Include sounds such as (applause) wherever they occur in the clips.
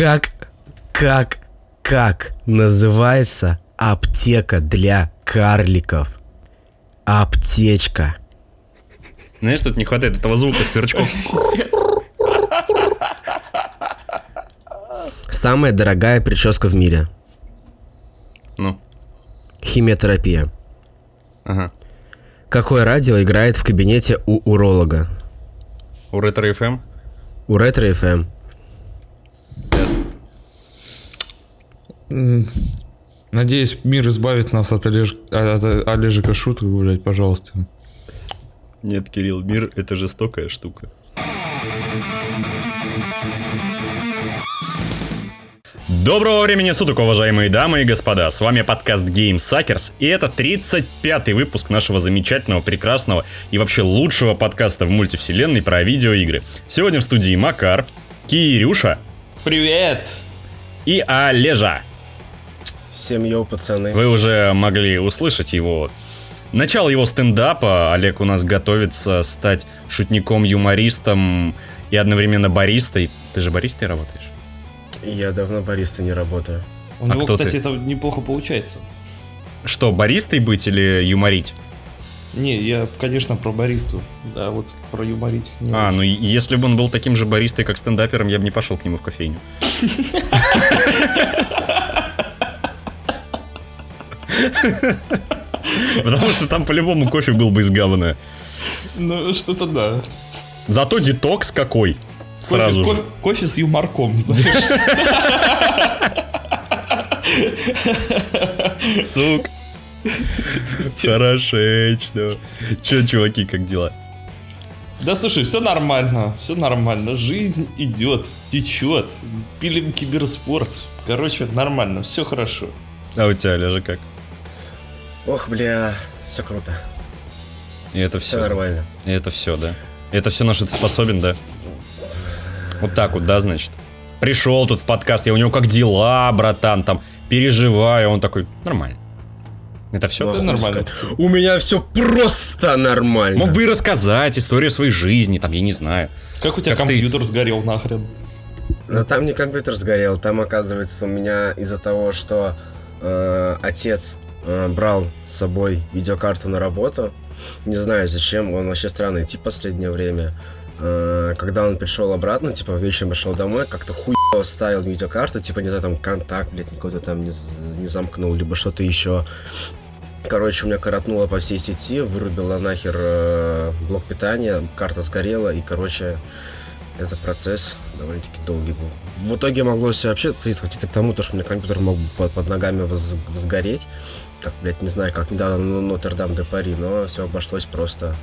Как, как, как называется аптека для карликов? Аптечка. Знаешь, тут не хватает этого звука сверчков. Самая дорогая прическа в мире. Ну, Химиотерапия. ага. Какое радио играет в кабинете у уролога? У Ретро FM? У Ретро FM. Ясно. М, Надеюсь, мир избавит нас от, Олеж... от Олежика шуток, блядь, пожалуйста. Нет, Кирилл, мир — это жестокая штука. Доброго времени суток, уважаемые дамы и господа. С вами подкаст Game Suckers, и это 35-й выпуск нашего замечательного, прекрасного и вообще лучшего подкаста в мультивселенной про видеоигры. Сегодня в студии Макар, Кирюша Привет! и Олежа. Всем йоу, пацаны. Вы уже могли услышать его начало его стендапа. Олег у нас готовится стать шутником, юмористом и одновременно баристой. Ты же баристой работаешь? Я давно бариста не работаю. У А него, кто кстати, ты? это неплохо получается. Что, баристой быть или юморить? Не, я, конечно, про баристу. Да, вот про юморить. не А, очень. ну если бы он был таким же баристой, как стендапером, я бы не пошел к нему в кофейню. (laughs) (laughs) Потому что там по-любому кофе был бы из говна. Ну, что-то да. Зато детокс какой. Сразу кофе, же. кофе- кофе с юморком, знаешь. (laughs) Сук. Хорошечно. Че, чуваки, как дела? Да слушай, все нормально, все нормально. Жизнь идет, течет. Пилим киберспорт. Короче, нормально, все хорошо. А у тебя, Лежа, как? Ох, бля, все круто. И это Все все. нормально. И это все, да. И это все, на что ты способен, да? Вот так вот, да, значит. Пришел тут в подкаст, я у него как дела, братан, там, переживаю. Он такой, нормально. Это все? Хуй нормально. сказать. У меня все просто нормально. Мог бы и рассказать историю своей жизни, там, я не знаю. Как у тебя Как ты. компьютер сгорел нахрен? Но там не компьютер сгорел, там, оказывается, у меня из-за того, что э, отец э, брал с собой видеокарту на работу, не знаю зачем, он вообще странный тип в последнее время. Э, когда он пришел обратно, типа вечером пришел домой, как-то хуй ставил видеокарту, типа, не знаю, там контакт, блядь, какой-то там не, не замкнул, либо что-то еще. Короче, у меня коротнуло по всей сети, вырубила нахер э, блок питания, карта сгорела, и, короче, это процесс довольно-таки долгий был. В итоге могло все вообще сходить к тому, то, что у меня компьютер мог под, под ногами воз- возгореть. Как, блядь, не знаю, как недавно Нотр-Дам де Пари, но все обошлось просто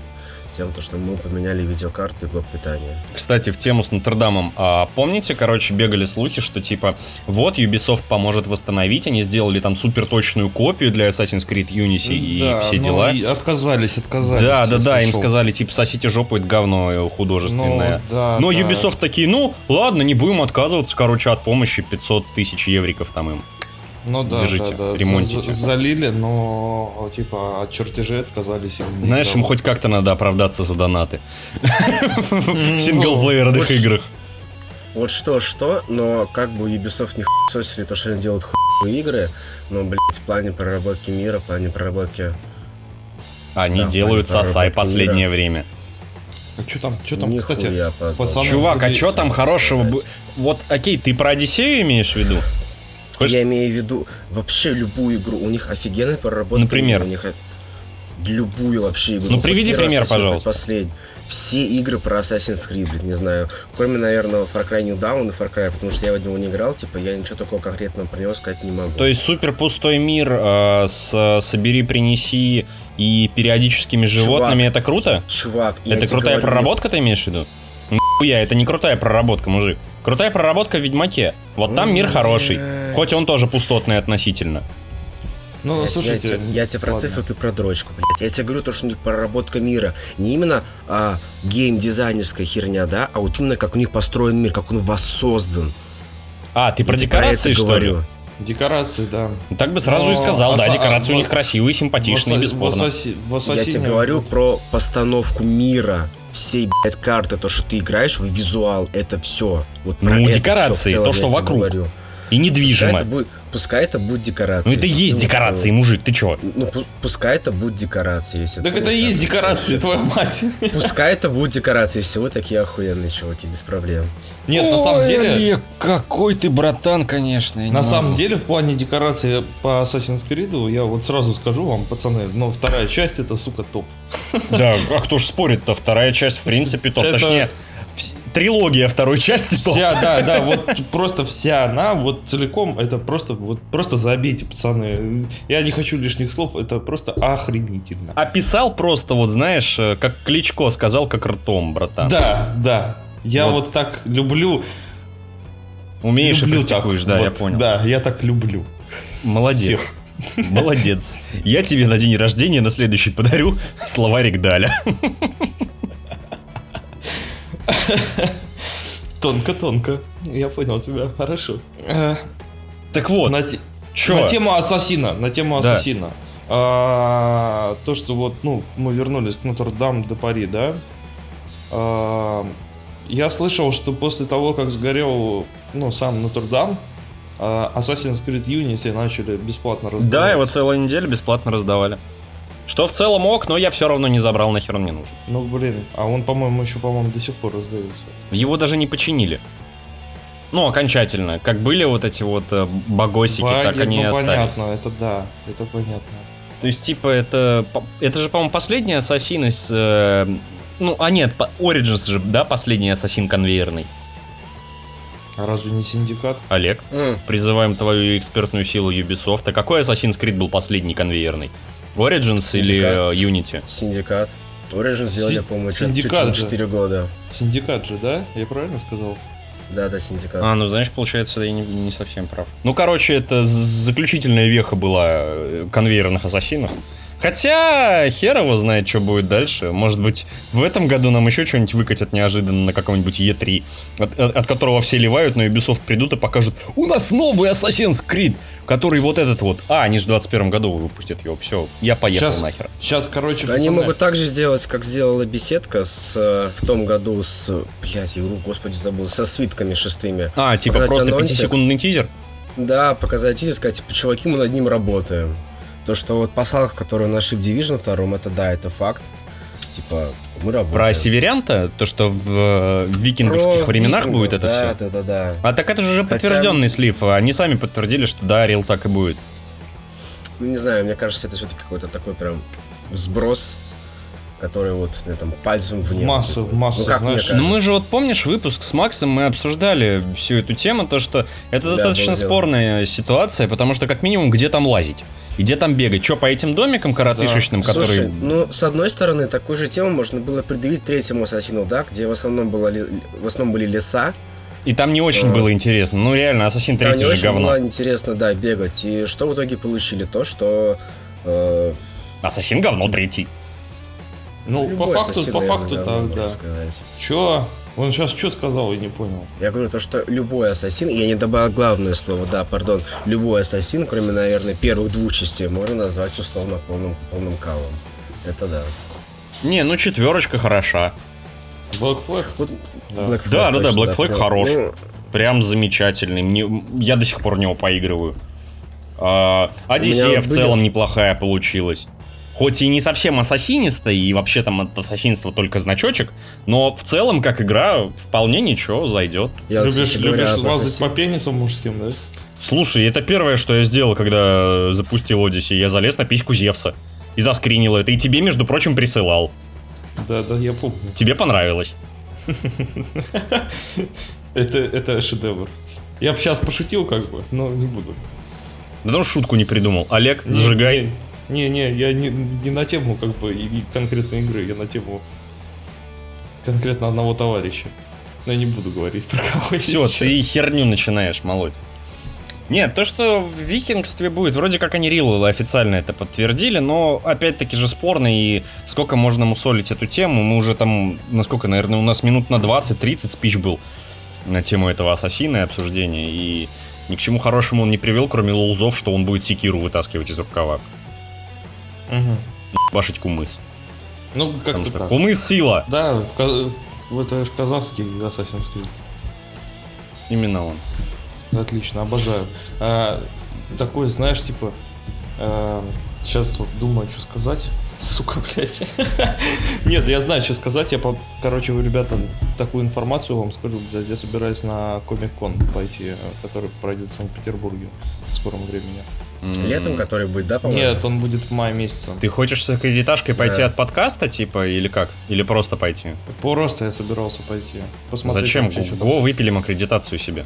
тем, то, что мы поменяли видеокарту и блок питания. Кстати, в тему с Нотр-Дамом. А, помните, короче, бегали слухи, что типа вот Ubisoft поможет восстановить, они сделали там суперточную копию для Assassin's Creed Unity и Да, все но дела. и отказались, отказались. Да, да, да, им сказали, типа, сосите жопу, это говно художественное. Ну, да, Но да. Ubisoft такие, ну, ладно, не будем отказываться, короче, от помощи 500 тысяч евриков там им. Ну да, Держите, да, да. ремонтите. За- залили, но типа от чертежей отказались. им Знаешь, им хоть как-то надо оправдаться за донаты. В синглплеерных играх. Вот что-что, но как бы Ubisoft не хуесосили то, что они делают хуевые игры, но, блядь, в плане проработки мира, в плане проработки... Они Да, делают сосай последнее мира. время. А что там, что там, нихуя кстати, пацаны- Чувак, а что там хорошего? бы- Вот, окей, ты про Одиссею имеешь в виду? Хочешь- Я имею в виду вообще любую игру. У них офигенная проработка. Например? У них любую вообще игру. Ну, Хоть приведи первый пример, хоть пожалуйста. Последний. Все игры про Assassin's Creed, блин, не знаю. Кроме, наверное, Far Cry New Dawn и Far Cry, потому что я в него не играл, типа, я ничего такого конкретного про него сказать не могу. То есть супер пустой мир э, с собери, принеси и периодическими животными, это круто? Чувак, я это крутая говорю, проработка, ты имеешь в виду? Нихуя, это не крутая проработка, мужик. Крутая проработка в Ведьмаке. Вот там мир хороший. Блядь. Хоть он тоже пустотный относительно. Ну, Блядь, слушайте, я, тебе- я тебе про ладно. цифру, ты про дрочку, блядь. Я тебе говорю, то, что у них проработка мира. Не именно а, гейм-дизайнерская херня, да, а вот именно как у них построен мир, как он воссоздан. А, ты про Я про декорации, это что говорю. ли? Декорации, да. Так бы сразу и Но сказал, да, аса- декорации у а, них в- красивые, симпатичные, бесспорно. в Ассаси- в Я тебе говорю про постановку мира. Всей, блядь, карты, то, что ты играешь в визуал, это все. Вот Ну, декорации, то, что вокруг. говорю. И недвижимо. это, будет, пускай это будет декорация. Ну это и есть Ну, декорации, мужик, ты чё? Ну, пу- пускай это будет декорация, если Так это и есть декорации, твою мать. Пускай это будет декорация, если вы такие охуенные чуваки, без проблем. Нет, на самом деле... Олег, какой ты братан, конечно. На самом деле, в плане декорации по Assassin's Creed, я вот сразу скажу вам, пацаны, но вторая часть это, сука, топ. Да, а кто ж спорит-то? Вторая часть, в принципе, топ. Точнее, трилогия второй части. Вся, да, да, вот просто вся она, вот целиком, это просто, вот просто забейте, пацаны. Я не хочу лишних слов, это просто охренительно. Описал просто, вот знаешь, э, как Кличко сказал, как ртом, братан. Да, да. Я Вот. вот, так люблю. Умеешь люблю и практикуешь, так. да, я Вот, понял. Да, я так люблю. Молодец. Всех. (laughs) Молодец. Я тебе на день рождения на следующий подарю словарик Даля. (laughs) (laughs) Тонко-тонко. Я понял тебя, хорошо. Э, Так вот, на, те- на тему ассасина, на тему Да. ассасина. А, то, что вот, ну, мы вернулись к Нотр-Дам де Пари, да? А, я слышал, что после того, как сгорел, ну, сам Нотр-Дам, а, Assassin's Creed Unity начали бесплатно раздавать. Да, его целую неделю бесплатно раздавали. Что в целом ок, но я все равно не забрал, нахер он мне нужен. Ну, блин, а он, по-моему, еще, по-моему, до сих пор раздается. Его даже не починили. Ну, окончательно. Как были вот эти вот э, багосики, так Баги, они и ну, остались. понятно, это да, это понятно. То есть, типа, это... Это же, по-моему, последний ассасин из... э, ну, а нет, Origins же, да, последний ассасин конвейерный. А разве не Синдикат? Олег, М, призываем твою экспертную силу Ubisoft. А какой Assassin's Creed был последний конвейерный? Origins или Синдикат. э, Unity? Синдикат. Origin сделали, Си- по-моему, Синдикат чуть же. не 4 года. Синдикат же, да? Я правильно сказал? Да, да, Синдикат. А, ну знаешь, получается, я не, не совсем прав. Ну, короче, это заключительная веха была э, конвейерных ассасинов. Хотя, хер его знает, что будет дальше. Может быть, в этом году нам еще что-нибудь выкатят неожиданно на каком-нибудь E3, от, от- от которого все ливают, но Ubisoft придут и покажут, у нас новый Assassin's Creed, который вот этот вот. А, они же в 21 году выпустят его. Все, я поехал Сейчас, нахер. сейчас, короче, Они пацаны, могут так же сделать, как сделала беседка с, э, в том году с... Блять, игру, господи, забыл. Со свитками шестыми. А, типа Показать просто анонсик. 5-секундный тизер? Да, показать и сказать, типа, чуваки, мы над ним работаем. То, что вот пасхалка, которую нашли в Division 2, это да, это факт. Типа, мы работаем. Про северянта? То, что в, э, в викинговских Про временах викингов, будет это да, все? Да, да, да. А так это же уже Хотя- подтвержденный слив. Они сами подтвердили, что да, Рил так и будет. Ну, не знаю, мне кажется, это все-таки какой-то такой прям взброс, который вот ну, там пальцем в небо. массы, в массы, Ну, как знаешь. Ну мы же вот помнишь выпуск с Максом, мы обсуждали всю эту тему, то что это Да, достаточно было дело. спорная ситуация, потому что как минимум где там лазить? И где там бегать? Что, по этим домикам коротышечным, Слушай, которые... ну, с одной стороны, такую же тему можно было предъявить третьему ассасину, да, где в основном, было, в основном были леса. И там не очень Да. было интересно. Ну реально, Ассасин Там 3 не же говно. было интересно, да, бегать. И что в итоге получили? То, что... э, Ассасин говно третий. Ну, по факту, по факту так, да. сказать. Чё? Он сейчас что сказал, я не понял. Я говорю то, что любой ассасин, я не добавил главное слово, да, пардон, любой ассасин, кроме, наверное, первых двух частей, можно назвать условно полным, полным калом. Это да. Не, ну четверочка хороша. Black Flag? Вот Да. Black Flag Да, да, да, точно, Black Flag прям, хорош. ну, Прям замечательный. Мне, я до сих пор в него поигрываю. А, Одиссея в целом были- неплохая получилась. Хоть и не совсем ассасинистая, и вообще там от ассасинства только значочек, но в целом, как игра, вполне ничего, зайдет. я, любишь любишь лазать ассасин- по пенисам мужским, да? Слушай, это первое, что я сделал, когда запустил Одиссей. Я залез на письку Зевса. И заскринил это. И тебе, между прочим, присылал. Да, да, я помню. Тебе понравилось. (laughs) Это, это шедевр. Я бы сейчас пошутил, как бы, но не буду. Да ну шутку не придумал. Олег, Не, зажигай. Не, не, я не, не на тему, как бы, и- и конкретной игры, я на тему конкретно одного товарища. Но я не буду говорить про кого Все, сейчас. ты херню начинаешь молоть. Нет, то, что в викингстве будет, вроде как они Рилл официально это подтвердили, но опять-таки же спорно, и сколько можно мусолить эту тему, мы уже там, насколько, наверное, у нас минут на 20-30 спич был на тему этого ассасина и обсуждения, и ни к чему хорошему он не привел, кроме лулзов, что он будет секиру вытаскивать из рукава, Мгм. башить кумыс. Ну, Потому как-то что так. кумыс сила. Да, в, Ка- в- это же казахский Assassin's Creed. Именно он. Отлично, обожаю. А, такой, знаешь, типа... сейчас вот думаю, что сказать. Сука, блядь. (laughs) Нет, я знаю, что сказать. Я, по- короче, вы, ребята, такую информацию вам скажу. блядь, Я собираюсь на Комик-кон пойти, э, который пройдет в Санкт-Петербурге в скором времени. Летом, который будет, да, по-моему? Нет, он будет в мае месяце. Ты хочешь с аккредиташкой пойти Да. от подкаста, типа, или как? Или просто пойти? Просто я собирался пойти. Посмотреть Зачем? вообще, что. Го выпилим аккредитацию себе.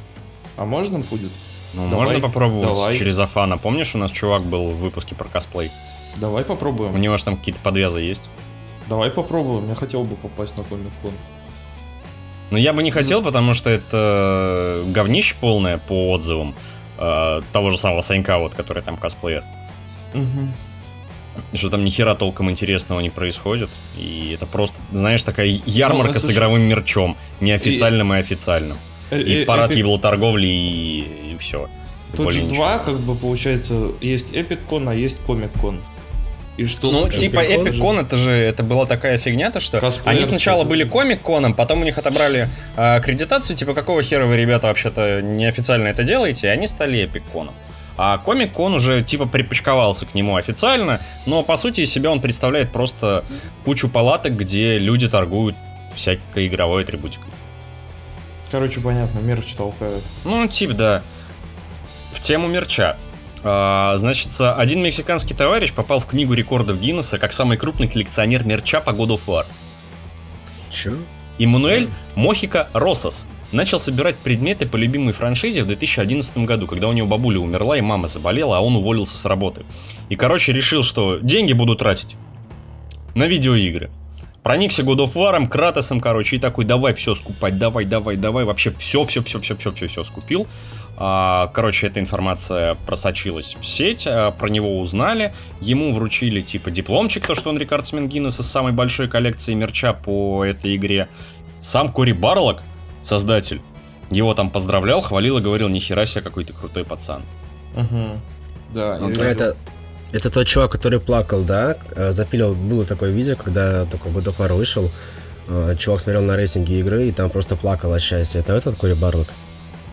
А можно будет? Ну, Давай, можно попробовать давай. через Афана. Помнишь, у нас чувак был в выпуске про косплей? Давай У попробуем. него же там какие-то подвязы есть. Давай попробуем. Я хотел бы попасть на Комик-кон. Но я бы не хотел, потому что это говнище полное по отзывам э, того же самого Санька, вот, который там косплеер. Мгм. Что там ни хера толком интересного не происходит. И это просто, знаешь, такая ярмарка Ну, с слушай, игровым мерчом. Неофициальным и, официальным. Э, И э, парад Epic- еблоторговли и, и все. Тут же два, как бы, получается, есть Эпик-кон, а есть Комик-кон. И что Ну, типа Con это же это была такая фигня, то что они сначала были комик-коном, потом у них отобрали э, аккредитацию, типа какого хера вы, ребята, вообще-то неофициально это делаете, и они стали Epic-коном. А комик-кон уже типа припочковался к нему официально, но по сути из себя он представляет просто кучу палаток, где люди торгуют всякой игровой атрибутикой. Короче, понятно, мерч толкают. Ну, типа, да. В тему мерча. А, значит, один мексиканский товарищ попал в книгу рекордов Гиннесса как самый крупный коллекционер мерча по God of War. Чё? Иммануэль Мохика Росос начал собирать предметы по любимой франшизе в 2011 году, когда у него бабуля умерла и мама заболела, а он уволился с работы. И, короче, решил, что деньги буду тратить на видеоигры. Проникся God of War, Кратосом, короче, и такой, давай все скупать, давай, давай, давай, вообще все, все, все, все, все, все, все скупил. А, Короче, эта информация просочилась в сеть, а, про него узнали, ему вручили типа дипломчик, то, что он рекордсмен Гиннесса с самой большой коллекцией мерча по этой игре. Сам Кори Барлог, создатель, его там поздравлял, хвалил и говорил, нихера себе, какой ты крутой пацан. Угу. Да, А видел. Это, это тот чувак, который плакал, да? Э, Запилил, было такое видео, когда такой God of War вышел. э, Чувак смотрел на рейтинги игры и там просто плакал от счастья. Это этот Кори Барлог?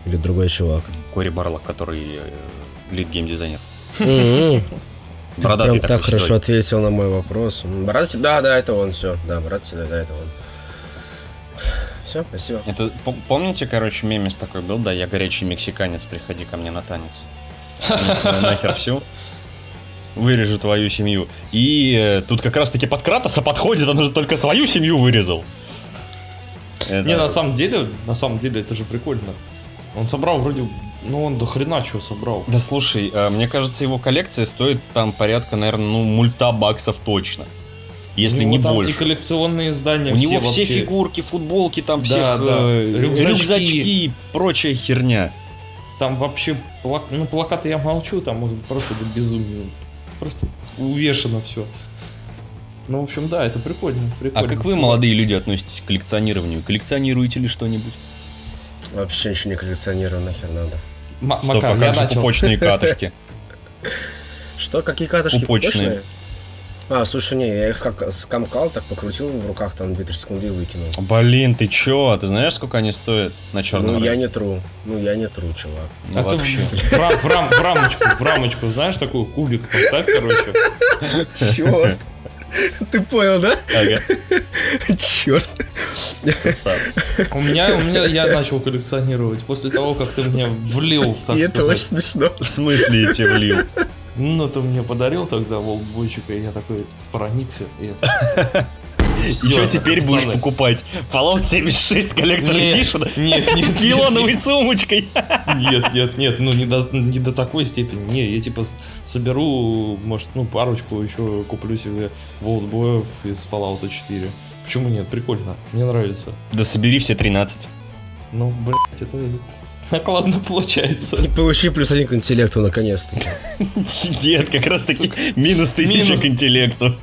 Или другой чувак? Кори Барлог, который э, lead-гейм-дизайнер. М-м. Ты (laughs) Бородатый прям так хорошо ответил на мой вопрос. Брат, да, да, это он, все. Да, брат, да, да, это он. Все, спасибо. Это, пом- помните, короче, мемес такой был, да, я горячий мексиканец, приходи ко мне на танец. (laughs) Нахер всю. Вырежу твою семью. И э, тут как раз таки под Кратоса подходит, он уже только свою семью вырезал. Это- Не, на самом деле, на самом деле, это же прикольно. Он собрал вроде, ну он до хрена чего собрал. Да слушай, э, мне кажется, его коллекция стоит там порядка, наверное, ну, мульта баксов точно. Если него не там больше. И коллекционные издания У него все вообще. фигурки, футболки, там Да, всех да. э, Рюкзачки. рюкзачки и прочая херня. Там вообще, плак... ну плакаты я молчу, там просто до безумия. Просто увешано все. Ну, в общем, да, это прикольно. А прикольно. как вы, молодые люди, относитесь к коллекционированию? Коллекционируете ли что-нибудь? Вообще ничего не коллекционирую, нахер надо. М- Стоп, Макар, а я как же начал. пупочные катышки? (laughs) Что, какие катышки? Пупочные. А, слушай, не, я их как скомкал, так покрутил в руках там 2-3 секунды и выкинул. Блин, ты чё? Ты знаешь, сколько они стоят на черном Ну, я рынке? не тру. Ну, я не тру, чувак. Ну, А ты вообще. в, рам- в рам- в рамочку, в рамочку, знаешь, такой кубик поставь, короче. Черт. Ты понял, да? Ага, Черт. У меня, у меня, я начал коллекционировать после того, как ты мне влил, так И это очень сказать. смешно. В смысле я тебе влил? Ну, ты мне подарил тогда волтбойчика, и я такой проникся. И, я (laughs) И что теперь будешь покупать? Fallout 76 коллектор Edition нет, (laughs) нет, с нейлоновой сумочкой? Нет, (laughs) нет, нет, ну не до, не до такой степени. Не, я типа соберу, может, ну парочку еще куплю себе волтбоев из Fallout 4. Почему нет? Прикольно. Мне нравится. Да собери все 13. Ну, блядь, это накладно получается. И получи плюс один к интеллекту, наконец-то. Нет, как раз таки минус тысяча Минус. к интеллекту.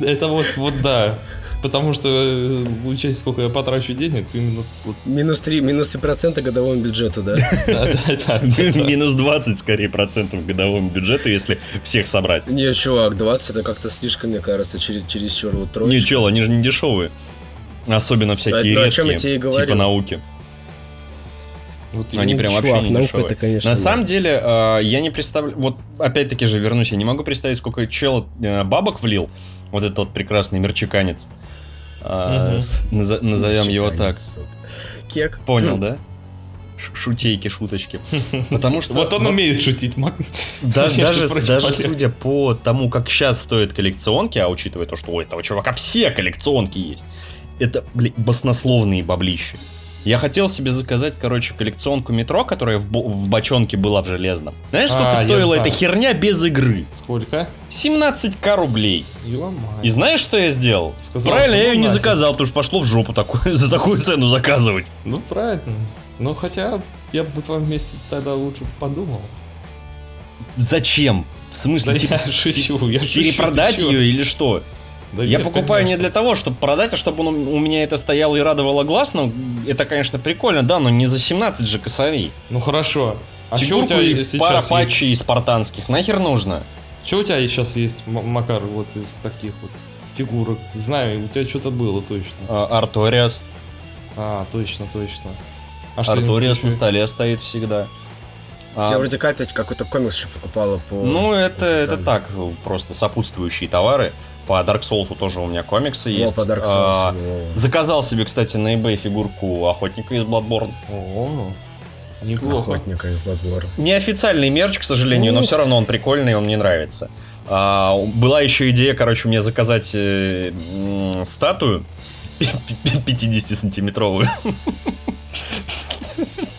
Это вот, вот да. Потому что, э, учесть, сколько я потрачу денег, именно вот, Минус 3, минус 3 процента годовому бюджету, да? Минус 20, скорее, процентов годовому бюджету, если всех собрать. Не, чувак, 20 это как-то слишком, мне кажется, через, чересчур вот троечка. Не, чел, они же не дешевые. Особенно всякие Ну, о чем я редкие, типа науки. Вот Они прям вообще чувак, не наука дешевые. это, конечно, На да. самом деле, э, я не представляю... Вот опять-таки же вернусь, я не могу представить, сколько чел э, бабок влил. Вот этот вот прекрасный мерчиканец. А, Мгм. с- наза- назовем его так. Сука. Кек. Понял, (clears throat) да? Шутейки, шуточки. (laughs) Потому что... Вот он ну, умеет шутить, Мак. Да- (laughs) даже, прочим, даже судя по тому, как сейчас стоят коллекционки, а учитывая то, что у этого чувака все коллекционки есть, это, блин, баснословные баблищи. Я хотел себе заказать, короче, коллекционку метро, которая в, в бочонке была в железном. Знаешь, сколько А, стоила эта херня без игры? Сколько? 17к рублей. Ё-моё. И знаешь, что я сделал? Сказал, Правильно, ну я ее не заказал, потому что пошло в жопу такую, (laughs) за такую цену заказывать. Ну, правильно. Ну, хотя, я бы в твоем месте тогда лучше подумал. Зачем? В Да смысле, типа, я шучу, я шучу. перепродать ее или что? Да Я нет, покупаю не конечно. для того, чтобы продать, а чтобы он у меня это стояло и радовало глаз. Ну, это, конечно, прикольно, да, но не за 17 же косарей. Ну, хорошо. А что у Фигурку тебя и сейчас пара есть? патчей спартанских. Нахер нужно? Что у тебя сейчас есть, Макар, вот из таких вот фигурок? Знаю, у тебя что-то было точно. А, Арториас. А, точно, точно. А Арториас на столе стоит всегда. А, Я вроде Катя какой-то комикс еще покупала по... ну, это, это так, просто сопутствующие товары. По Dark Souls тоже у меня комиксы О, есть. по Dark Souls. А, заказал себе, кстати, на eBay фигурку охотника из Bloodborne. О, неплохо. Охотника из Bloodborne. Неофициальный мерч, к сожалению, но Ух. все равно он прикольный, он мне нравится. А, была еще идея, короче, у меня заказать э, м, статую (laughs) 50-сантиметровую. (laughs)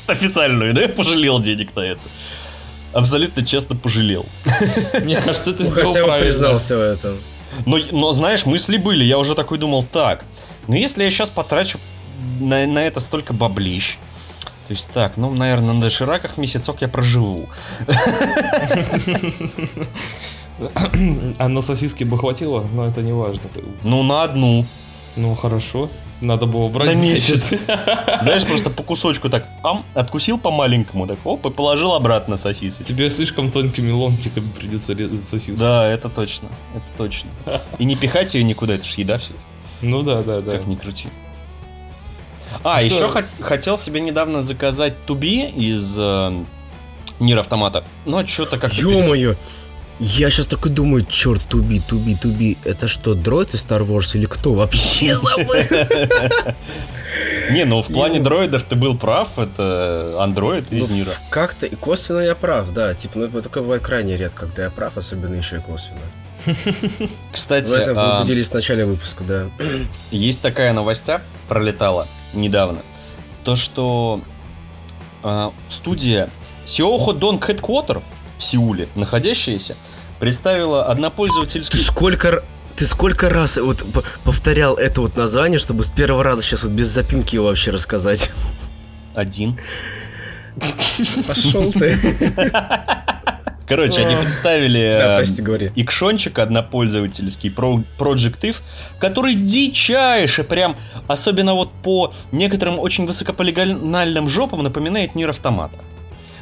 Официальную, да? Я пожалел денег на это. Абсолютно честно пожалел. Мне кажется, ты Ну, сделал хотя бы правильно. признался в этом. Но, но, знаешь, мысли были. Я уже такой думал, так, ну если я сейчас потрачу на, на это столько баблищ, то есть так, ну, наверное, на дошираках месяцок я проживу. А на сосиски бы хватило, но это не важно. Ну, на одну. Ну, хорошо. Надо было брать. На месяц. (laughs) Знаешь, просто по кусочку так, ам, откусил по маленькому, так, оп, и положил обратно сосиски. Тебе слишком тонкими ломтиками придется резать сосиску. Да, это точно, это точно. И не пихать ее никуда, это ж еда все Ну да, да, да. как ни крути. А, А что- еще хот- хотел себе недавно заказать туби из э, Нир Автомата. Но что-то как-то... пере- Ё-моё! Я сейчас такой думаю, черт, туби, туби, туби. Это что, дроид из Star Wars или кто? Вообще забыл. (laughs) Не, ну в плане дроидов ты был прав, это андроид из Ну, Нира. ф- Как-то и косвенно я прав, да. Типа, ну это такое бывает крайне редко, когда я прав, особенно еще и косвенно. (laughs) Кстати, В этом вы убедились в начале выпуска, да. (clears throat) Есть такая новостя, пролетала недавно. То, что а, студия Сиохо Донг Headquarter в Сеуле, находящаяся, представила однопользовательский... сколько ты сколько раз вот повторял это вот название, чтобы с первого раза сейчас вот без запинки его вообще рассказать? Один. Пошел ты. Короче, они представили Да, э, прости, говори. икшончик однопользовательский, про Project If, который дичайше, прям, особенно вот по некоторым очень высокополигональным жопам напоминает Нир Автомата.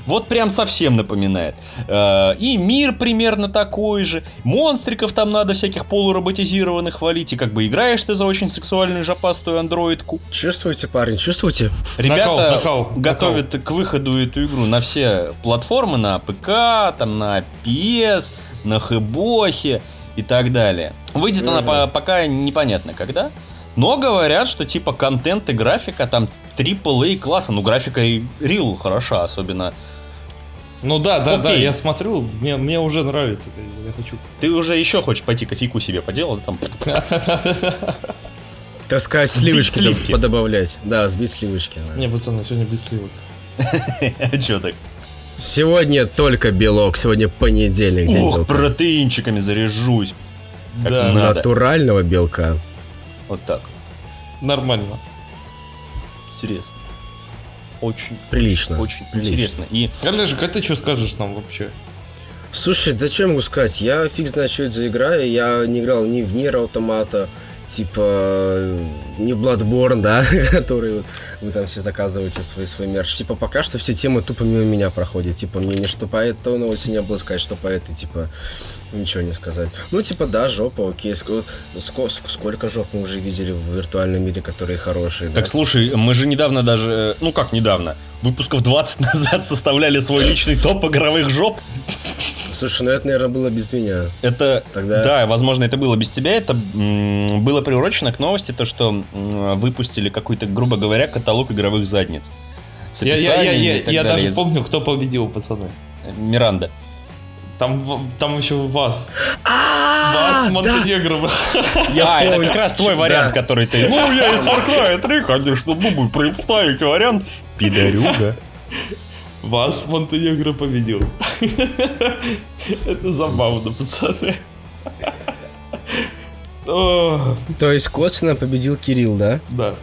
Вот прям совсем напоминает. Э, И мир примерно такой же. Монстриков там надо всяких полуроботизированных валить. И как бы играешь ты за очень сексуальную жопастую андроидку. Чувствуете, парень, чувствуете? Ребята Нахал, нахал, готовят к выходу эту игру на все платформы, на ПК, там на PS, на Хэбохе и так далее. Выйдет она Мгм. по- пока непонятно когда. Но говорят, что типа контент и графика там AAA класса. Ну, графика и Real хороша, особенно. Ну да, да, да, Окей. я смотрю, мне, мне уже нравится, я хочу. Ты уже еще хочешь пойти кофейку себе поделать там? (laughs) Так сказать, сливочки сливки. подобавлять. Да, сбить сливочки. да. Не, пацаны, сегодня без сливок. (laughs) Че так? Сегодня только белок, сегодня понедельник, белка. протеинчиками заряжусь. Да. Натурального белка. Вот так. нормально. Интересно. Очень, Прилично. очень Прилично. интересно. И Олежик, а ты что скажешь нам вообще? Слушай, да что я могу сказать? Я фиг знает, что это за игра. Я не играл ни в Нир Автомата, типа не Bloodborne, да, (laughs) который вот вы там все заказываете свой свой мерч. Типа пока что все темы тупо мимо меня проходят. Типа мне не что по этому новости не было сказать, что по этой, типа ничего не сказать. Ну, типа, да, жопа, окей. Ск- ск- сколько жоп мы уже видели в виртуальном мире, которые хорошие. Так да? слушай, мы же недавно даже, ну как недавно, выпусков 20 (laughs) назад составляли свой личный топ игровых жоп. Слушай, ну это, наверное, было без меня. Это, Тогда- да, возможно, это было без тебя. Это м, было приурочено к новости, то, что м, выпустили какой-то, грубо говоря, каталог игровых задниц. С Я, я, я, я, я даже помню, кто победил, пацаны. Миранда. Там, там еще вас. А, Вас, Монтенегро. Я а, это как раз твой вариант, который ты... Ну, я из Far Cry 3, конечно, думаю представить вариант. Пидорюга. Вас Монтенегро победил. Это забавно, пацаны. То есть косвенно победил Кирилл, да? Да.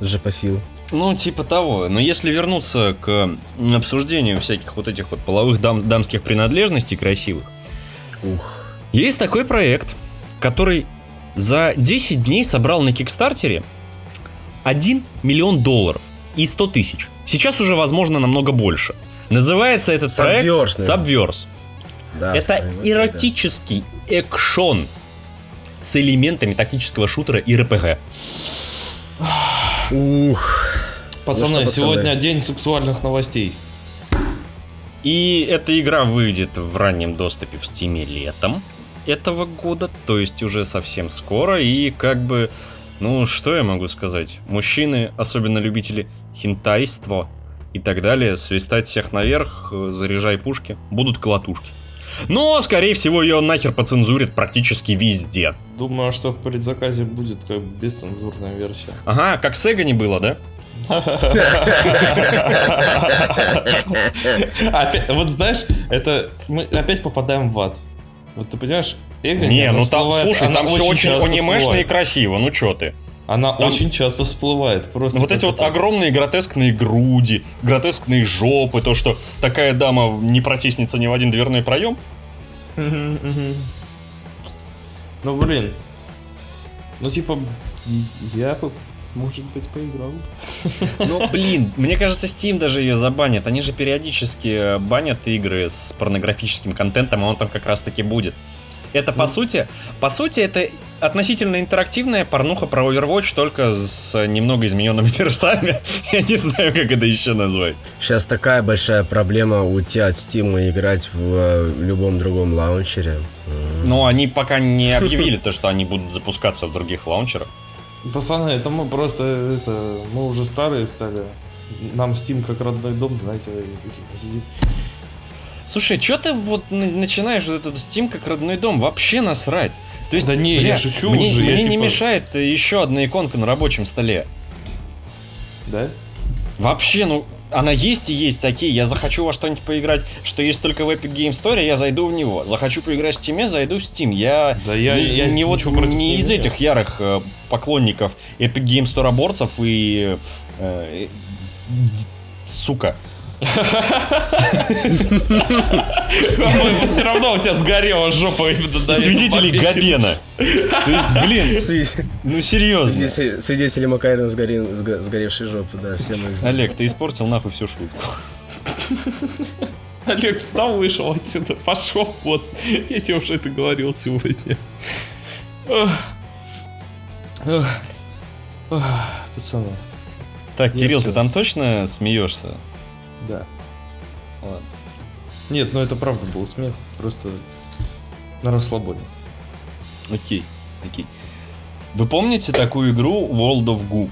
Жопофил. Ну, типа того. Но если вернуться к обсуждению всяких вот этих вот половых дам- дамских принадлежностей красивых, Ух. есть такой проект, который за 10 дней собрал на Кикстартере 1 миллион долларов и 100 тысяч. Сейчас уже, возможно, намного больше. Называется этот проект Subverse, наверное. Subverse. Да, Это эротический экшон с элементами тактического шутера и РПГ. да. Ух. Пацаны, Ну что, пацаны? сегодня день сексуальных новостей. И эта игра выйдет в раннем доступе в Стиме летом этого года, то есть уже совсем скоро. И как бы, ну что я могу сказать? Мужчины, особенно любители хентайства и так далее, свистать всех наверх, э, заряжай пушки, будут колотушки. Но, скорее всего, ее нахер поцензурят практически везде. Думаю, что в предзаказе будет как бесцензурная версия. Ага, как с Эго не было, да? (laughs) Опять- Вот знаешь, это мы опять попадаем в ад. Вот ты понимаешь, эго Не, ну там, всплывает, слушай, там все очень анимешно и красиво, ну чё ты? Она Там- очень часто всплывает. Просто Вот эти вот это- огромные гротескные груди, гротескные жопы, то, что такая дама не протиснется ни в один дверной проем. Ну блин. Ну типа, я бы, может быть, поиграл. (laughs) Ну, блин, мне кажется, Steam даже ее забанит. Они же периодически э, банят игры с порнографическим контентом, а он там как раз таки будет. Это по сути, по сути, это относительно интерактивная порнуха про Overwatch, только с немного измененными (laughs) персами. Я не знаю, как это еще назвать. Сейчас такая большая проблема уйти от Steam и играть в э, любом другом лаунчере. Но они пока не объявили то, что они будут запускаться в других лаунчерах. Пацаны, это мы просто, это, мы уже старые стали. Нам Steam как родной дом, знаете, такие. Слушай, что ты вот на- начинаешь вот этот Steam как родной дом? Вообще насрать. То есть, Да не, я шучу мне, уже, я мне не типа- мешает э, еще одна иконка на рабочем столе. Да? Вообще, ну, она есть и есть, окей, я захочу во что-нибудь поиграть, что есть только в Epic Game Store, я зайду в него. Захочу поиграть в Steam, зайду в Steam. Я, Да я- не, я не вот не из этих ярых э, поклонников Epic Game Store борцев и... э, д- сука. По-моему, все равно у тебя сгорела жопа моменте. Габена. То есть, блин, Сви- ну серьезно. Свидетели, свидетели Макарина сгоре- сго- сгоревшей жопы, да, все мы. Олег, ты испортил нахуй всю шутку. Олег встал, вышел отсюда, пошел. Вот, я тебе уже это говорил сегодня. Пацаны, Так, Кирилл, ты там точно смеешься? Да. Ладно. Нет, ну это правда был смех, просто на расслабоне. Окей, окей. Вы помните такую игру World of Goo?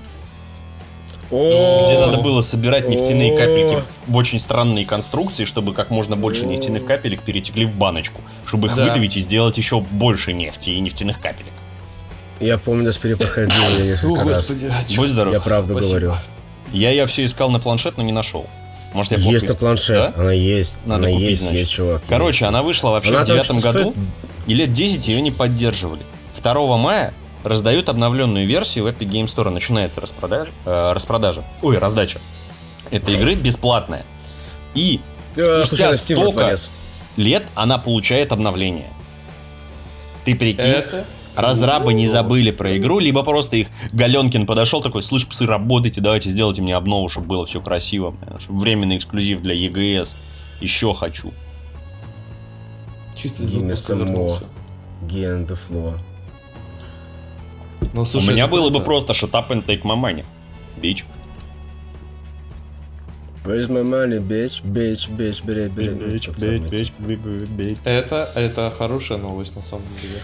О, Где надо было собирать нефтяные О. капельки в- очень странные конструкции, чтобы как можно больше нефтяных капелек перетекли в баночку, чтобы их Да. выдавить и сделать еще больше нефти и нефтяных капелек. Я помню, даже перепроходил ее О, несколько раз. господи, а чё? Будь здоров. Я правду Спасибо. говорю. Я я все искал на планшет, но не нашел. Может, я плохо Есть на планшет, Да? она есть, Надо она купить, есть, значит. есть, чувак. Короче, она вышла вообще Она в девятом году, стоит? и лет 10 ее не поддерживали. 2 мая раздают обновленную версию в Epic Game Store. Начинается распродажа, э, распродажа. Ой, раздача. Этой игры бесплатная. И Да, спустя столько лет она получает обновление. Ты прикинь, Это? Разрабы не забыли про игру, либо просто их Галенкин подошел такой, слышь, псы, работайте, давайте сделайте мне обнову, чтобы было все красиво. Временный эксклюзив для EGS. Еще хочу. Чисто вернулся. Ген Дефло. Ну, слушай, У меня было бы просто shut up and take my money. Бич. Where's my money, bitch, bitch, bitch, бери, бери. Тот самый. Это, это хорошая новость, на самом деле.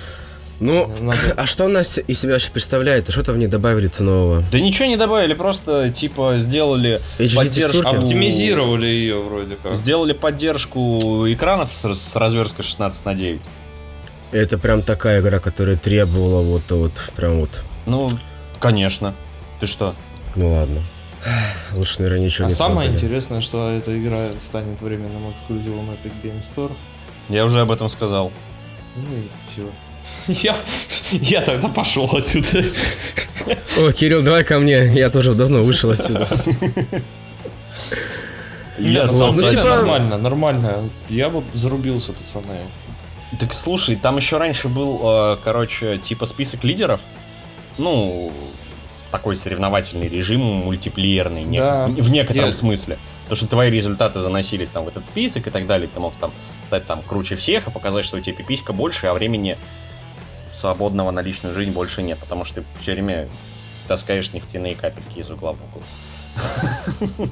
Ну, Надо- (laughs) а что у нас из себя вообще представляет? Что-то в ней добавили-то нового? Да ничего не добавили, просто типа сделали поддержку. Оптимизировали ее вроде как. Сделали поддержку экранов с, с разверткой 16 на 9. Это прям такая игра, которая требовала вот, вот, прям вот. Ну, конечно. Ты что? Ну ладно. Лучше, наверное, ничего А не самое трогали. интересное, что эта игра станет временным эксклюзивом Epic Game Store. Я уже об этом сказал. Ну и все. Я, я тогда пошел отсюда. О, Кирилл, давай ко мне. Я тоже давно вышел отсюда. Я самом ну, типа- нормально, нормально. Я бы зарубился, пацаны. Так слушай, там еще раньше был, э, короче, типа список лидеров. Ну, такой соревновательный режим, мультиплеерный, не- Да. в некотором Я- смысле. То, что твои результаты заносились там в этот список и так далее. Ты мог там стать там круче всех и показать, что у тебя пиписька больше, а времени свободного на личную жизнь больше нет. Потому что ты все время таскаешь нефтяные капельки из угла в угол. (laughs)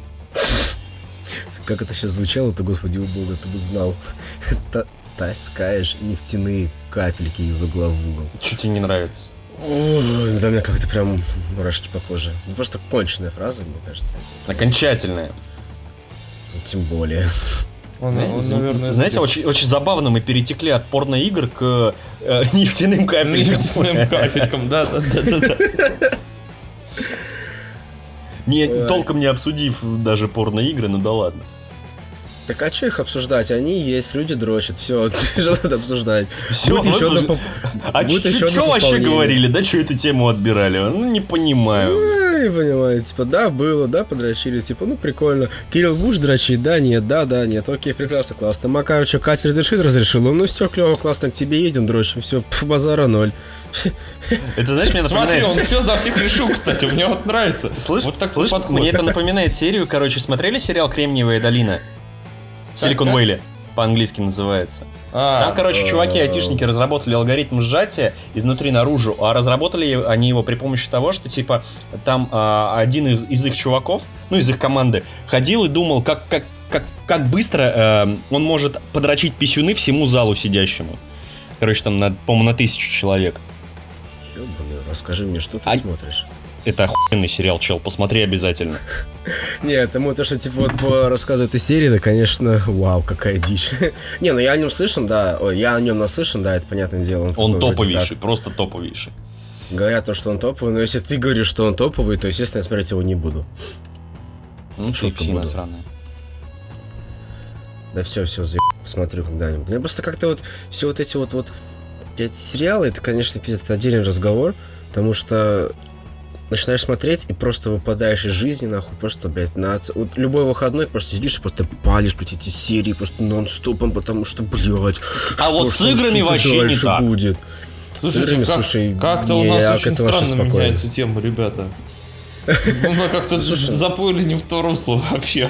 Как это сейчас звучало, то, господи, у бога, ты бы знал. (laughs) Та- Таскаешь нефтяные капельки из угла в угол. Что тебе не нравится? Ой, да мне как-то прям мурашки по коже. Ну, просто конченая фраза, мне кажется. Окончательное. Тем более. Он, он, Знаете, наверное, знаете, очень, очень забавно мы перетекли от порноигр к э, (laughs) нефтяным капелькам. нефтяным (laughs) капелькам, да, да, да, да, да. Не, Ой. толком не обсудив даже порноигры, ну да ладно. Так а что их обсуждать? Они есть, люди дрочат, все, (laughs) что тут обсуждать? Всё, Будет еще одно А что вообще говорили? Да что эту тему отбирали? Ну не понимаю. Не понимаю, типа, да, было, да, подрочили, типа, ну, прикольно. Кирилл, будешь дрочить? Да, нет, да, да, нет, окей, прекрасно, классно. Макар, что, Катя разрешит, разрешила? Ну, все, клево, классно, к тебе едем, дрочим, все, базара ноль. Это знаешь, мне Смотри, напоминает... он все за всех решил, кстати, мне вот нравится. Слышь, вот такой слышь, мне это напоминает серию, короче, смотрели сериал «Кремниевая долина»? Силикон как? По-английски называется. А, Там, короче, чуваки, айтишники разработали алгоритм сжатия изнутри наружу, а разработали они его при помощи того, что, типа, там а, один из, из их чуваков, ну, из их команды, ходил и думал, как, как, как, как быстро э, он может подрочить писюны всему залу сидящему. Короче, там, на, по-моему, на тысячу человек. Ёбаный, расскажи мне, что ты А- смотришь? Это охуенный сериал, чел, посмотри обязательно. (laughs) Нет, ему то, что, типа, вот по рассказу этой серии, да, конечно, вау, какая дичь. (laughs) Не, ну я о нем слышен, да, ой, я о нем наслышан, да, это понятное дело. Он вроде топовейший, просто топовейший. Говорят, то, что он топовый, но если ты говоришь, что он топовый, то, естественно, я смотреть его не буду. Ну, Шутка буду. сраная. Да все, все, за посмотрю когда-нибудь. Мне просто как-то вот все вот эти вот вот эти сериалы, это, конечно, пиздец, отдельный разговор, потому что начинаешь смотреть и просто выпадаешь из жизни, нахуй, просто, блядь, на... Вот любой выходной просто сидишь и просто палишь, блядь, эти серии просто нон-стопом, потому что, блядь, А что вот с играми вообще не так. будет. Слушайте, играми, как, слушай, как-то у нас очень странно меняется тема, ребята. (laughs) Мы как-то заплыли не в то русло вообще.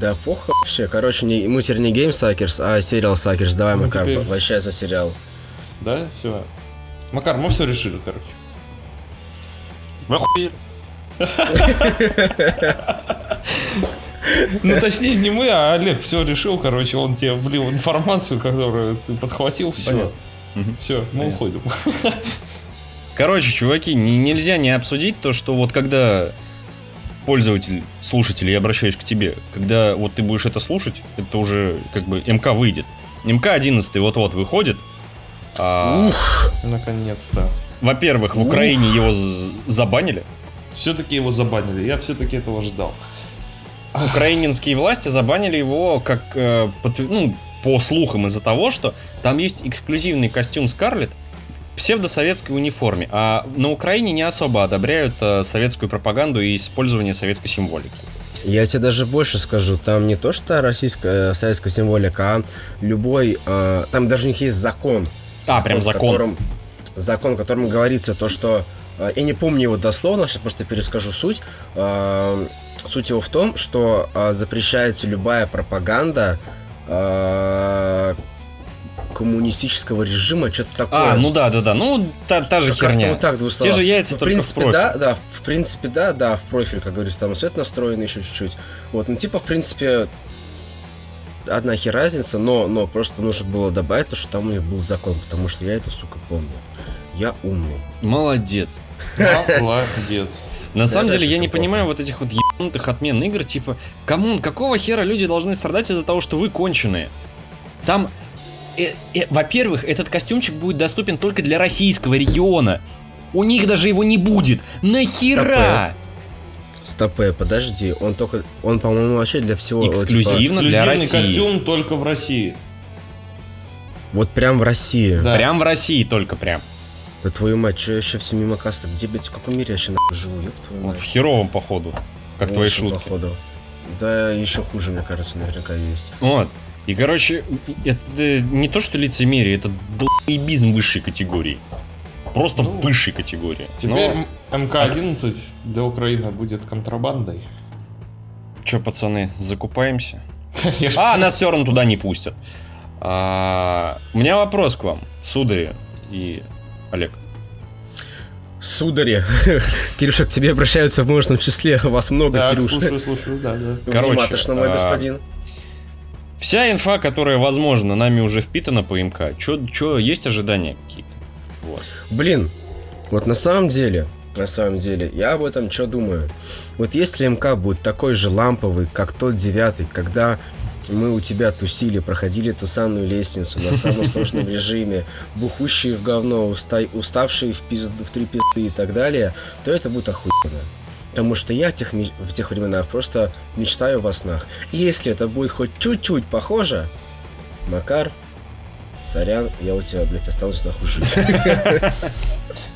Да похуй вообще. Короче, не, мы теперь не Game Suckers, а сериал Suckers. Давай, Ну, Макар, теперь- за сериал. Да, все. Макар, мы все решили, короче. Вы охуели? (laughs) Ну, точнее, не мы, а Олег все решил, короче, он тебе влил информацию, которую ты подхватил, все. Все, мы уходим. (laughs) Короче, чуваки, не- нельзя не обсудить то, что вот когда пользователь, слушатель, я обращаюсь к тебе, когда вот ты будешь это слушать, это уже как бы МК выйдет. МК 11 вот-вот выходит. А, Наконец-то. Во-первых, в Украине его з- забанили. Все-таки его забанили, я все-таки этого ждал. Украинские власти забанили его как э, ну, по слухам из-за того, что там есть эксклюзивный костюм Скарлетт в псевдосоветской униформе, а на Украине не особо одобряют э, советскую пропаганду и использование советской символики. Я тебе даже больше скажу, там не то, что российская э, советская символика, а любой, э, там даже у них есть закон. А, прям в закон. котором- закон, в котором говорится то, что... э, Я не помню его дословно, сейчас просто перескажу суть. Э, Суть его в том, что э, запрещается любая пропаганда коммунистического режима, что-то такое. А, ну да, да, да. Ну, та, та же Как-то херня. вот так двух Те же яйца, в только в принципе, профиль. да, да, в принципе, да, да, в профиль, как говорится, там свет настроен еще чуть-чуть. Вот, ну, типа, в принципе, одна хер разница, но, но просто нужно было добавить то, что там у них был закон, потому что я эту, сука, помню. Я умный. Молодец. Молодец. На самом деле, я не понимаю вот этих вот ебанутых отмен игр, типа, come on, какого хера люди должны страдать из-за того, что вы конченые? Там, э, э, во-первых, этот костюмчик будет доступен только для российского региона. У них даже его не будет. Нахера? Стопэ, подожди, он только, он, по-моему, вообще для всего... типа, Эксклюзивно для Эксклюзивный России. костюм только в России. вот прям в России. Да. Прям в России только прям. Да твою мать, что я сейчас все мимо каста? Где, блядь, в каком мире я сейчас живу? Ёб твою мать. в херовом, походу. Как твои Очень шутки. походу. Да, еще хуже, мне кажется, наверняка есть. Вот. И, короче, это не то, что лицемерие, это долбоебизм высшей категории. Просто Ну, высшей категории. Теперь Но, МК-11 для Украины будет контрабандой. чё, пацаны, закупаемся? (laughs) Конечно. А, нас все равно туда не пустят. А, у меня вопрос к вам, судари и Олег. Судари, (laughs) Кирюша, к тебе обращаются в множественном числе, вас много, Да, Кирюша. слушаю, слушаю, да, да. Короче, Внимательно, мой а, господин. Вся инфа, которая, возможно, нами уже впитана по МК, чё, есть ожидания какие-то? вас? Блин, вот на самом деле, на самом деле, я об этом что думаю? Вот если МК будет такой же ламповый, как тот девятый, когда мы у тебя тусили, проходили ту самую лестницу на самом сложном режиме, бухущие в говно, уста- уставшие в, пизд- в три пизды и так далее, то это будет охуенно. Потому что я тех, в тех временах просто мечтаю во снах. И если это будет хоть чуть-чуть похоже, Макар, сорян, я у тебя, блядь, останусь нахуй жить.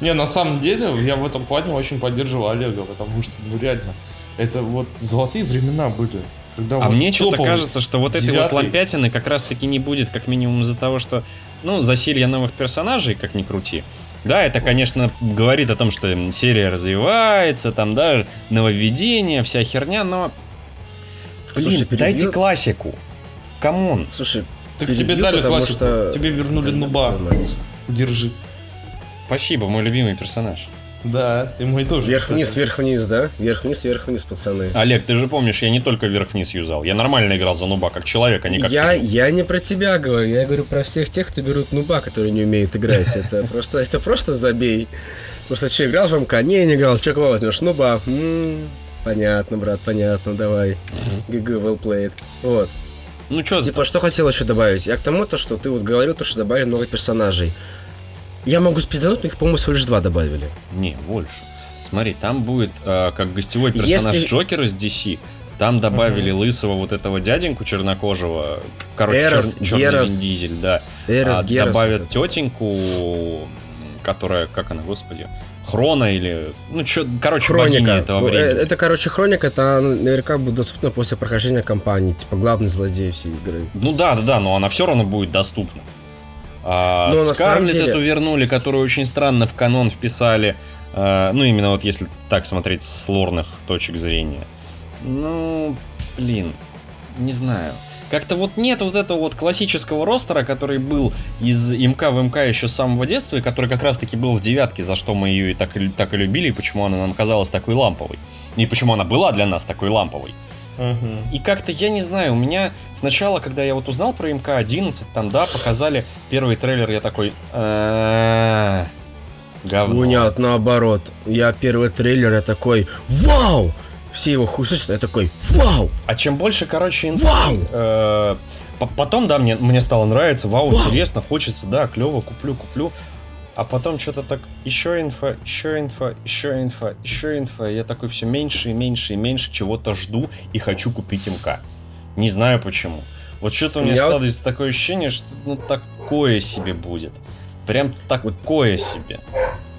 Не, на самом деле, я в этом плане очень поддерживаю Олега, потому что, ну реально, это вот золотые времена были. Когда А вот мне что-то кажется, что вот этой вот девятый- лампятины как раз-таки не будет, как минимум из-за того, что, ну, засилье новых персонажей, как ни крути. Да, это, конечно, говорит о том, что серия развивается, там, да, нововведения, вся херня, но... Блин, Слушай, перебью- дайте классику. Come on. Слушай, Так перебью, тебе дали классику, что- тебе вернули Да, нуба. Держи. Спасибо, мой любимый персонаж. Да, и мой тоже. Вверх-вниз, вверх-вниз, да? Вверх-вниз, вверх-вниз, пацаны. Олег, ты же помнишь, я не только вверх-вниз юзал. Я нормально играл за нуба, как человек, а не как Я, я не про тебя говорю, я говорю про всех тех, кто берут нуба, которые не умеют играть. (laughs) Это просто, это просто забей. Просто что, играл в МК? Не, не играл. Че, кого возьмешь? Нуба. М, понятно, брат, понятно, давай. ГГ, well played. Вот. Ну что, Типа, что хотел еще добавить? Я к тому, то, что ты вот говорил, то, что добавили много персонажей. Я могу спиздануть, мне их, по-моему, всего лишь два добавили. Не, больше. Смотри, там будет э, как гостевой персонаж Если- Джокер из DC. Там добавили лысого вот этого дяденьку чернокожего. Короче, Эрос, чер- черный Герос. Дизель, да. Эрос, А Герос, добавят вот тетеньку, которая, как она, господи, Хрона или... Ну, чё, короче, богиня Хроника. этого э, времени. Это, короче, хроника, это наверняка будет доступно после прохождения кампании. Типа, главный злодей всей игры. Ну да, да, да, но она все равно будет доступна. А, Но Скарлетт деле- эту вернули, которую очень странно в канон вписали. А, ну, именно вот если так смотреть с лорных точек зрения. Ну, блин, не знаю. Как-то вот нет вот этого вот классического ростера, который был из МК в МК еще с самого детства, и который как раз-таки был в девятке, за что мы ее и так, и- так и любили, и почему она нам казалась такой ламповой. И почему она была для нас такой ламповой. Мгм. И как-то, я не знаю, у меня сначала, когда я вот узнал про МК-11, там, да, показали первый трейлер, я такой... «А, Говно. Ну нет, наоборот. Я первый трейлер, я такой, вау! Все его хуйсосят, я такой, вау! А чем больше, короче, инфы... Вау! э, по- потом, да, мне, мне стало нравиться, вау, Вау! интересно, хочется, да, клево, куплю, куплю. А потом что-то так, еще инфа, еще инфа, еще инфа, еще инфа. Я такой все меньше и меньше и меньше чего-то жду и хочу купить МК. Не знаю почему. Вот что-то у меня вот- складывается такое ощущение, что ну такое себе будет. Прям такое себе.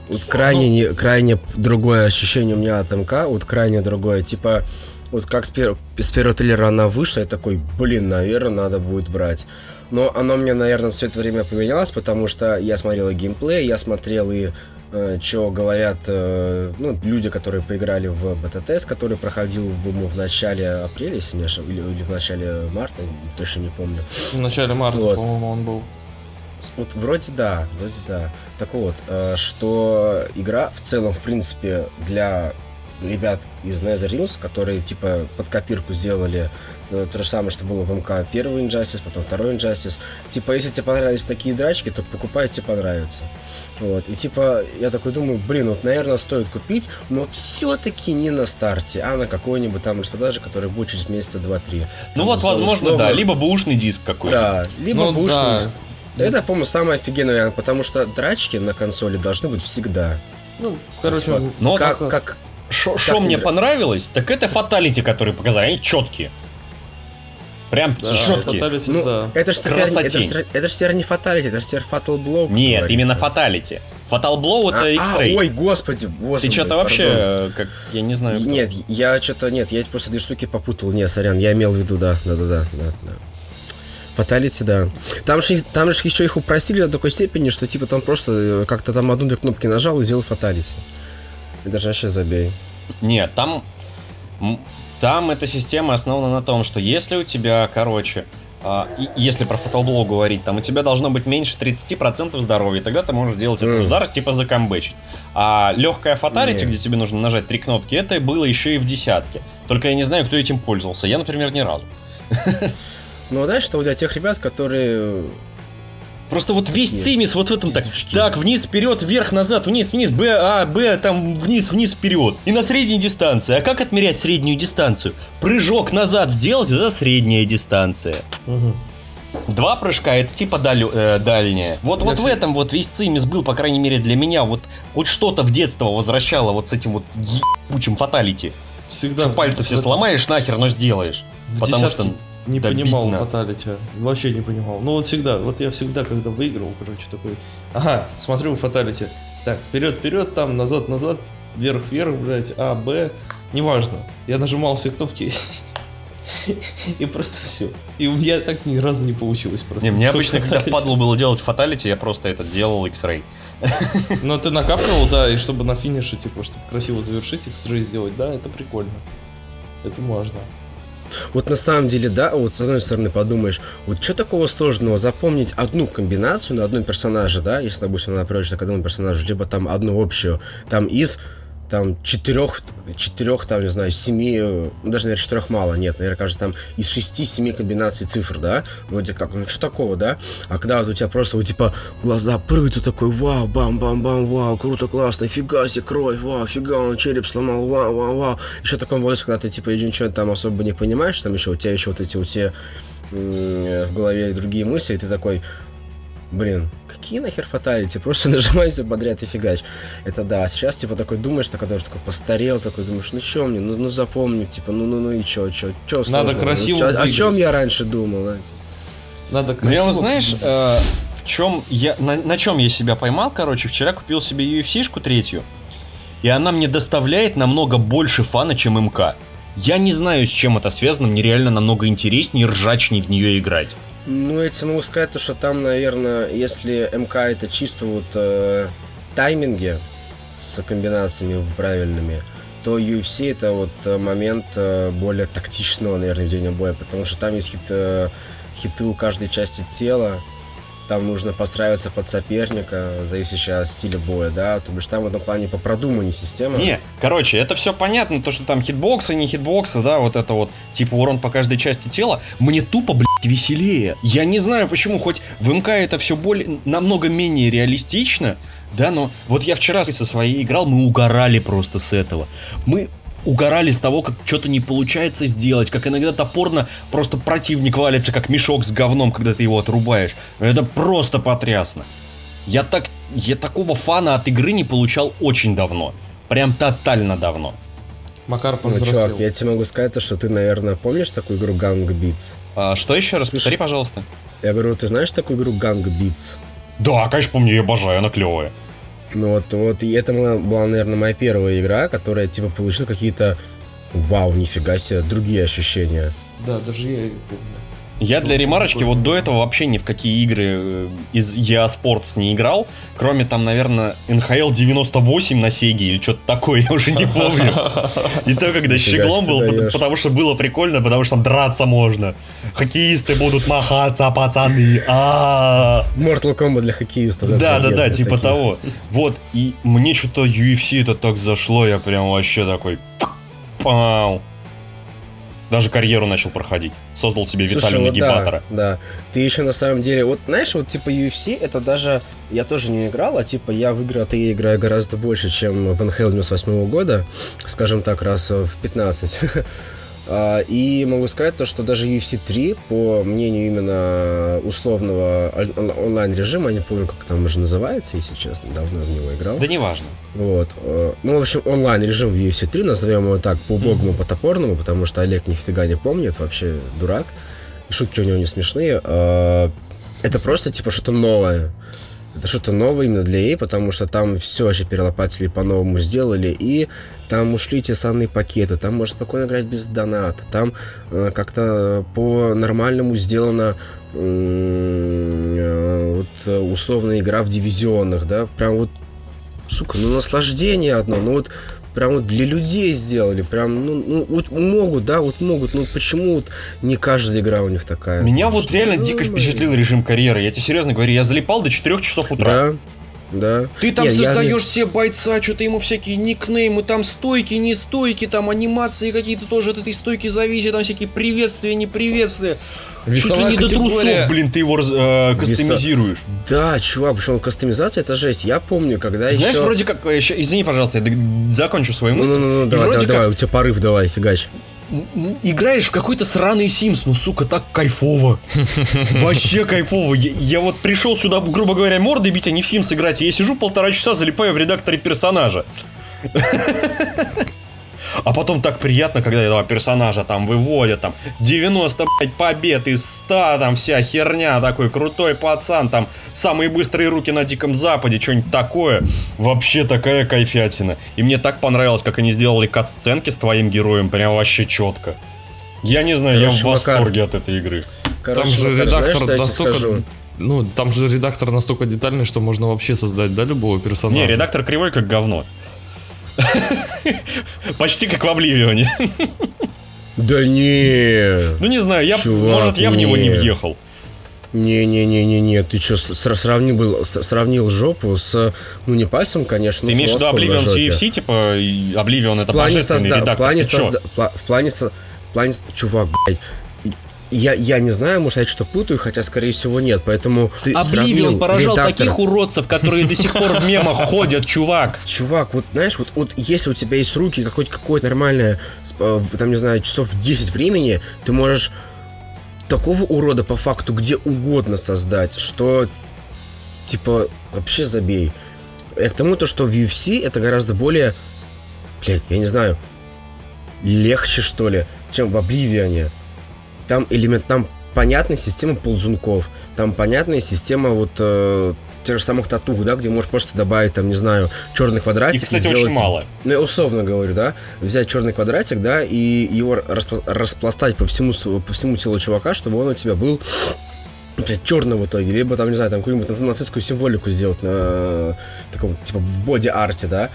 Вот крайне, не- крайне другое ощущение у меня от МК, вот крайне другое. Типа, Вот как с, пер- с первого трейлера она вышла, я такой, блин, наверное, надо будет брать. Но оно мне, наверное, все это время поменялось, потому что я смотрел и геймплей, я смотрел и э, что говорят э, ну, люди, которые поиграли в бета-тест, который проходил в, в начале апреля, если не ошибаюсь, или, или в начале марта, точно не помню. В начале марта, Вот. по-моему, он был. Вот вроде да, вроде да. Так вот, э, что игра в целом, в принципе, для ребят из Netherrealms, которые типа под копирку сделали то, то же самое, что было в МК первый Injustice, потом второй Injustice. Типа, если тебе понравились такие драчки, то покупай, тебе понравится. Вот. И типа, я такой думаю, блин, вот, наверное, стоит купить, но все-таки не на старте, а на какой-нибудь там распродаже, который будет через месяца 2-3. Ну Там, вот, возможно, снова- да, либо бэушный диск какой-то. Да, либо Ну, бушный да. диск. Это, по-моему, самый офигенный вариант, потому что драчки на консоли должны быть всегда. Ну, короче, Типа, Но как, как- как Что мне понравилось, так это fatality, которые показали, они четкие. Прям да, четкие. Fatality, ну, да. это же это это ж теперь не fatality, это же теперь Blow. как Нет, говорится. именно фаталити. Fatal Blow это А, а, X-Ray. ой, господи, боже Ты что-то вообще, пардон. э, как, я не знаю. кто. Нет, я что-то, нет, я просто две штуки попутал. Не, сорян, я имел в виду, да, да, да, да, да. да. Fatality, да. Там же, там же еще их упростили до такой степени, что типа там просто э, как-то там одну-две кнопки нажал и сделал fatality. Вообще забей. Нет, там, там эта система основана на том, что если у тебя, короче, а, если про fatal blow говорить, там у тебя должно быть меньше 30% здоровья, тогда ты можешь сделать этот удар, типа закомбечить. А легкая fatality, Нет. где тебе нужно нажать три кнопки, это было еще и в десятке. Только я не знаю, кто этим пользовался. Я, например, ни разу. Ну, знаешь, что для тех ребят, которые... Просто вот весь Нет. цимес вот в этом так, так, вниз, вперед, вверх, назад, вниз, вниз, Б, А, Б, там, вниз, вниз, вперед. И на средней дистанции. А как отмерять среднюю дистанцию? Прыжок назад сделать, это средняя дистанция. Мгм. Два прыжка это типа даль- э, дальняя. Вот, вот в всегда- этом вот весь цимис был, по крайней мере, для меня. Вот хоть что-то в детство возвращало вот с этим вот ебучим фаталити. Всегда. Что пальцы все в- сломаешь нахер, но сделаешь. в Потому десятке что не добить понимал надо. фаталити. Вообще не понимал. Ну вот всегда, вот я всегда, когда выиграл, короче, такой, ага, смотрю фаталити. Так, вперед, вперед, там, назад, назад, вверх, вверх, блядь, А, Б, неважно. Я нажимал все кнопки (laughs) и просто все. И у меня так ни разу не получилось просто. Не, мне обычно, когда впадло было делать фаталити, я просто это делал X-Ray. Но ты накапливал, да, и чтобы на финише, типа, чтобы красиво завершить, X-Ray сделать, да, это прикольно. Это можно. Вот на самом деле, да, вот с одной стороны подумаешь, вот что такого сложного запомнить одну комбинацию на одном персонаже, да, если, допустим, она приходит к одному персонажу, либо там одну общую, там из там четырех, четырех, там, не знаю, семи, даже, наверное, четырех мало, нет, наверное, кажется, там из шести-семи комбинаций цифр, да, вроде как, ну, что такого, да, а когда вот у тебя просто, вот, типа, глаза прыгают, ты такой, вау, бам-бам-бам, вау, круто, классно, фига себе, кровь, вау, фига, он череп сломал, вау, вау, вау, еще в таком возрасте, когда ты, типа, ничего там особо не понимаешь, там еще, у тебя еще вот эти все м, в голове другие мысли, и ты такой, блин, какие нахер фаталити, просто (laughs) нажимай все подряд и фигач. Это да, а сейчас, типа, такой думаешь, такой даже такой постарел, такой думаешь, ну что мне, ну, ну запомню, типа, ну, ну, ну и чё, чё, чё Надо сложного? красиво Ну, чё- О чем я раньше думал, знаете? Надо Ну, я красиво... вот, знаешь, э, в чем я, на, на чем я себя поймал, короче, вчера купил себе UFC-шку третью, и она мне доставляет намного больше фана, чем МК. Я не знаю, с чем это связано, мне реально намного интереснее и ржачнее в нее играть. Ну, я тебе могу сказать, то, что там, наверное, если МК это чисто вот э, тайминги с комбинациями правильными, то UFC это вот э, момент э, более тактичного, наверное, ведения боя, потому что там есть хит, э, хиты у каждой части тела, там нужно подстраиваться под соперника, зависящее от стиля боя, да, то бишь там в этом плане по продуманию система. Не, короче, это все понятно, то, что там хитбоксы, не хитбоксы, да, вот это вот, типа урон по каждой части тела, мне тупо, блядь, веселее. Я не знаю почему, хоть в МК это все более, намного менее реалистично, да, но вот я вчера со своей играл, мы угорали просто с этого. Мы угорали с того, как что-то не получается сделать, как иногда топорно просто противник валится, как мешок с говном, когда ты его отрубаешь. Это просто потрясно. Я так, я такого фана от игры не получал очень давно. Прям тотально давно. Макар Ну, повзрослел. чувак, я тебе могу сказать, то, что ты, наверное, помнишь такую игру Gang Beats? А, что еще раз? Повтори, пожалуйста. Я говорю, ты знаешь такую игру Gang Beats? Да, конечно, помню, я обожаю, она клевая. Ну вот, вот, и это была, наверное, моя первая игра, которая, типа, получила какие-то вау, нифига себе, другие ощущения. Да, даже я помню. Я для ремарочки вот до этого вообще ни в какие игры э, из EA Sports не играл, кроме там, наверное, NHL 98 на Сеге или что-то такое, (laughs) я уже не помню. И то, когда щеглом был, потому что было прикольно, потому что там драться можно. Хоккеисты будут махаться, пацаны. А Mortal Kombat для хоккеистов. Да, да, да, типа таких. того. Вот, и мне что-то UFC это так зашло, я прям вообще такой... Пау. Даже карьеру начал проходить. Создал себе Слушай, Виталия вот Нагибатора. Да, да. Ты еще на самом деле, вот знаешь, вот типа UFC, это даже, я тоже не играл, а типа я в игры EA играю гораздо больше, чем в NHL 98 года, скажем так, раз в 15. (laughs) А, И могу сказать то, что даже UFC 3, по мнению именно условного он- онлайн-режима, я не помню, как там уже называется, если честно, давно в него играл. Да неважно. Вот. э, Ну, в общем, онлайн-режим в UFC 3, назовем его так, по-убогому, по-топорному, потому что Олег нифига не помнит, вообще дурак. Шутки у него не смешные. э, Это просто, типа, что-то новое. Это что-то новое именно для EA, потому что там все вообще перелопатили по-новому сделали, и там ушли те самые пакеты, там можно спокойно играть без доната, там э, как-то по-нормальному сделана э, вот, условная игра в дивизионах, да, прям вот сука, ну наслаждение одно, ну вот прям вот для людей сделали, прям, ну, ну, вот могут, да, вот могут, ну почему вот не каждая игра у них такая? Меня вот реально дико впечатлил режим карьеры. Я тебе серьезно говорю, я залипал до 4 часов утра. Да, да. Ты там Не, я создаешь не- себе бойца, что-то ему всякие никнеймы, там стойки, не стойки, там анимации какие-то тоже от этой стойки зависят, там всякие приветствия, неприветствия. Чуть ли Весовая не до трусов, блин, ты его э, кастомизируешь. Да, чувак, причем кастомизация это жесть. Я помню, когда Знаешь, еще... вроде как, э, ща- извини, пожалуйста, я закончу свою Ну, мысль. ну, ну, давай, вроде давай, давай, как у тебя порыв давай, фигач. Играешь в какой-то сраный Sims, ну, сука, так кайфово. (laughs) Вообще кайфово. Я, я вот пришел сюда, грубо говоря, морды бить, а не в Sims играть. И я сижу полтора часа, залипаю в редакторе персонажа. А потом так приятно, когда этого персонажа там выводят, там 90, блядь, побед из 100, там вся херня, такой крутой пацан, там самые быстрые руки на Диком Западе, что-нибудь такое. Вообще такая кайфятина. И мне так понравилось, как они сделали кат-сценки с твоим героем, прям вообще четко. Я не знаю, я в Короче, Макар, восторге от этой игры. Короче, Там же Макар, знаешь, редактор тебе настолько... скажу? Ну, там же редактор настолько детальный, что можно вообще создать, да, любого персонажа. Не, редактор кривой, как говно. (laughs) Почти как в Обливионе. Да не, Ну не знаю, я, Чувак, может, я в него не не. въехал. не-не-не-не-не, ты что, сравнил, сравнил жопу с, ну не пальцем, конечно, Ты имеешь в виду Oblivion с. UFC, типа, Oblivion это в плане, божественный созда... в редактор. плане, Ты чё? созда- в плане, в плане, чувак, блядь, я, я не знаю, может, я что-то путаю, хотя, скорее всего, нет, поэтому ты сравнил поражал редактора- таких уродцев, которые до сих пор в мемах ходят, чувак. (laughs) Чувак, вот знаешь, вот, вот если у тебя есть руки, какое-то какое нормальное, э, там, не знаю, часов 10 времени, ты можешь такого урода по факту где угодно создать, что, типа, вообще забей. И к тому, то, что в UFC это гораздо более, блядь, я не знаю, легче, что ли, чем в Обливионе. Там элемент, там понятная система ползунков, там понятная система вот э, тех же самых татух, да, где можешь просто добавить, там, не знаю, черный квадратик. Их, кстати, очень сделать- мало. Ну, я условно говорю, да, взять черный квадратик, да, и его распла- распластать по всему, по всему телу чувака, чтобы он у тебя был черный в итоге, либо там, не знаю, там какую-нибудь наци- нацистскую символику сделать на э, таком, типа, в боди-арте, да,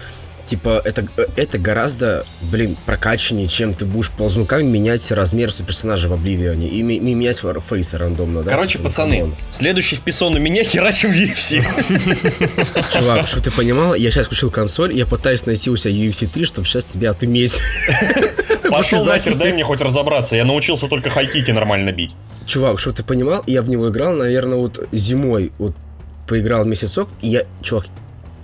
типа, это, это гораздо, блин, прокачаннее, чем ты будешь ползунками менять размер персонажа в Обливионе и, ми- и менять фейса рандомно, да. Короче, типа, ну, пацаны, come on. следующий вписон у меня (laughs) херачим в UFC. (laughs) Чувак, чтобы ты понимал, я сейчас включил консоль, я пытаюсь найти у себя UFC 3, чтобы сейчас тебя отыметь. (laughs) Пошел нахер, дай мне хоть разобраться. Я научился только high kick и нормально бить. Чувак, чтобы ты понимал, я в него играл, наверное, вот зимой, вот поиграл месяцок, и я, чувак,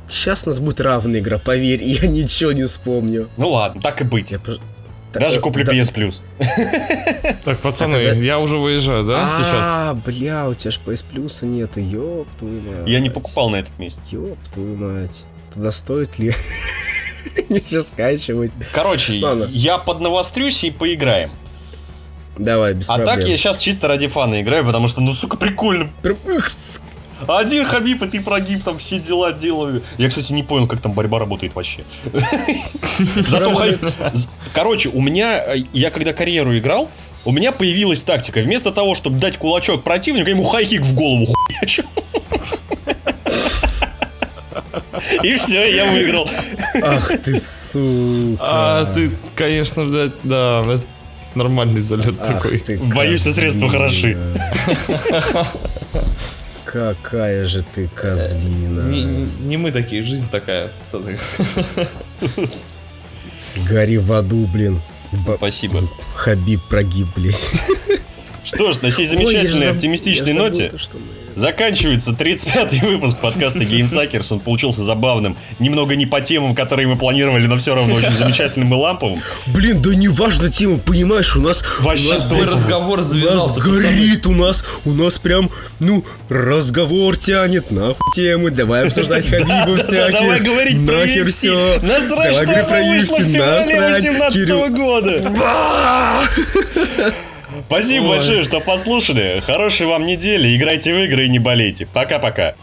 сейчас у нас будет равная игра, поверь, (laughs) я ничего не вспомню. Ну ладно, так и быть. Я Даже э, куплю да- PS Plus. (laughs) Так, пацаны, а я уже выезжаю, да, сейчас? А, бля, у тебя ж PS Plus нету, ёб твою мать. Я не покупал на этот месяц. Ёб твою мать. Туда стоит ли? (laughs) Не скачивать. Короче, Ладно. я поднавострюсь и поиграем. Давай, без А проблем. так я сейчас чисто ради фана играю, потому что, ну, сука, прикольно. Один Хабиб, и ты прогиб, там все дела делаю. Я, кстати, не понял, как там борьба работает вообще. (laughs) Зато Хабиб... Короче, у меня, э, я когда карьеру играл, у меня появилась тактика. Вместо того, чтобы дать кулачок противнику, я ему хайкик в голову хуячу. И все, я выиграл. Ах ты, сука. А, ты, конечно, блядь, да, это нормальный залет Ах такой. Боюсь, что средства козлина. (laughs) Какая же ты козлина. Не, не- не мы такие, жизнь такая, пацаны. Гори в аду, блин. Б- Спасибо. Хабиб прогиб, блядь. Что ж, на сей Ой, замечательной заб- оптимистичной забыл ноте то, что мы- заканчивается 35-й выпуск подкаста GameSuckers. Он получился забавным, немного не по темам, которые мы планировали, но все равно очень замечательным и ламповым. Блин, да не важно тема, понимаешь, у нас... Вообще у нас, блин, разговор У нас завязался, горит, у нас, у нас прям, ну, разговор тянет, нахуй темы, давай обсуждать (laughs) Хабиба всяких. Давай говорить про нахер UFC. все. Насрать, что говорить она вышла в феврале 18 года. Спасибо Ой. большое, что послушали. Хорошей вам недели. Играйте в игры и не болейте. Пока-пока.